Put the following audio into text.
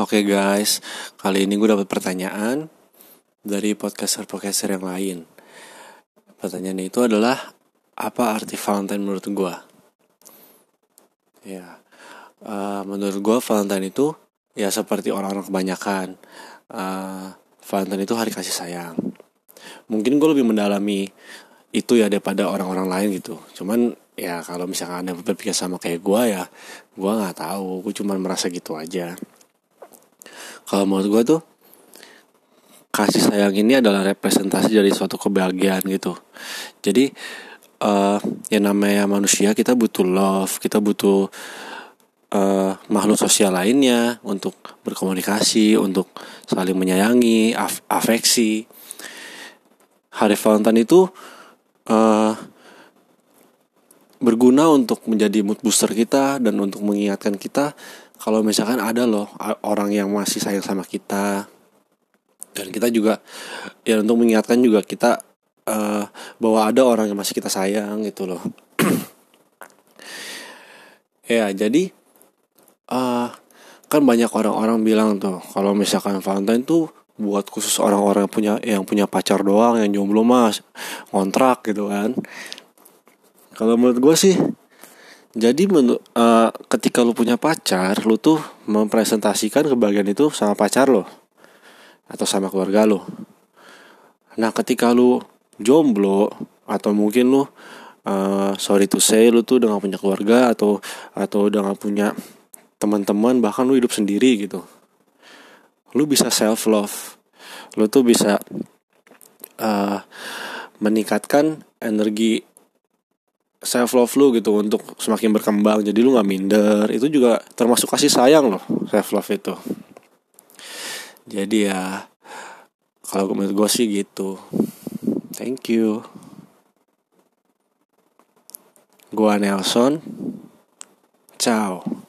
Oke guys, kali ini gue dapat pertanyaan dari podcaster-podcaster yang lain. Pertanyaannya itu adalah apa arti Valentine menurut gue? Ya, uh, menurut gue Valentine itu ya seperti orang-orang kebanyakan. Uh, Valentine itu hari kasih sayang. Mungkin gue lebih mendalami itu ya daripada orang-orang lain gitu. Cuman ya kalau misalkan anda berpikir sama kayak gue ya, gue nggak tahu. Gue cuma merasa gitu aja kalau menurut gue tuh kasih sayang ini adalah representasi dari suatu kebahagiaan gitu. Jadi uh, yang namanya manusia kita butuh love kita butuh uh, makhluk sosial lainnya untuk berkomunikasi untuk saling menyayangi af afeksi. Hari Valentine itu uh, berguna untuk menjadi mood booster kita dan untuk mengingatkan kita kalau misalkan ada loh orang yang masih sayang sama kita dan kita juga ya untuk mengingatkan juga kita uh, bahwa ada orang yang masih kita sayang gitu loh. Ya jadi uh, kan banyak orang-orang bilang tuh kalau misalkan Valentine tuh buat khusus orang-orang punya yang punya pacar doang yang jomblo mas. Kontrak gitu kan. Kalau menurut gue sih jadi menurut uh, ketika lu punya pacar lu tuh mempresentasikan kebahagiaan itu sama pacar lo atau sama keluarga lo. Nah ketika lu jomblo atau mungkin lu uh, sorry to say lu tuh udah gak punya keluarga atau atau udah gak punya teman-teman bahkan lu hidup sendiri gitu. Lu bisa self love lu tuh bisa uh, meningkatkan energi self love lu gitu untuk semakin berkembang. Jadi lu nggak minder. Itu juga termasuk kasih sayang loh self love itu. Jadi ya kalau menurut gue sih gitu. Thank you. Gua Nelson. Ciao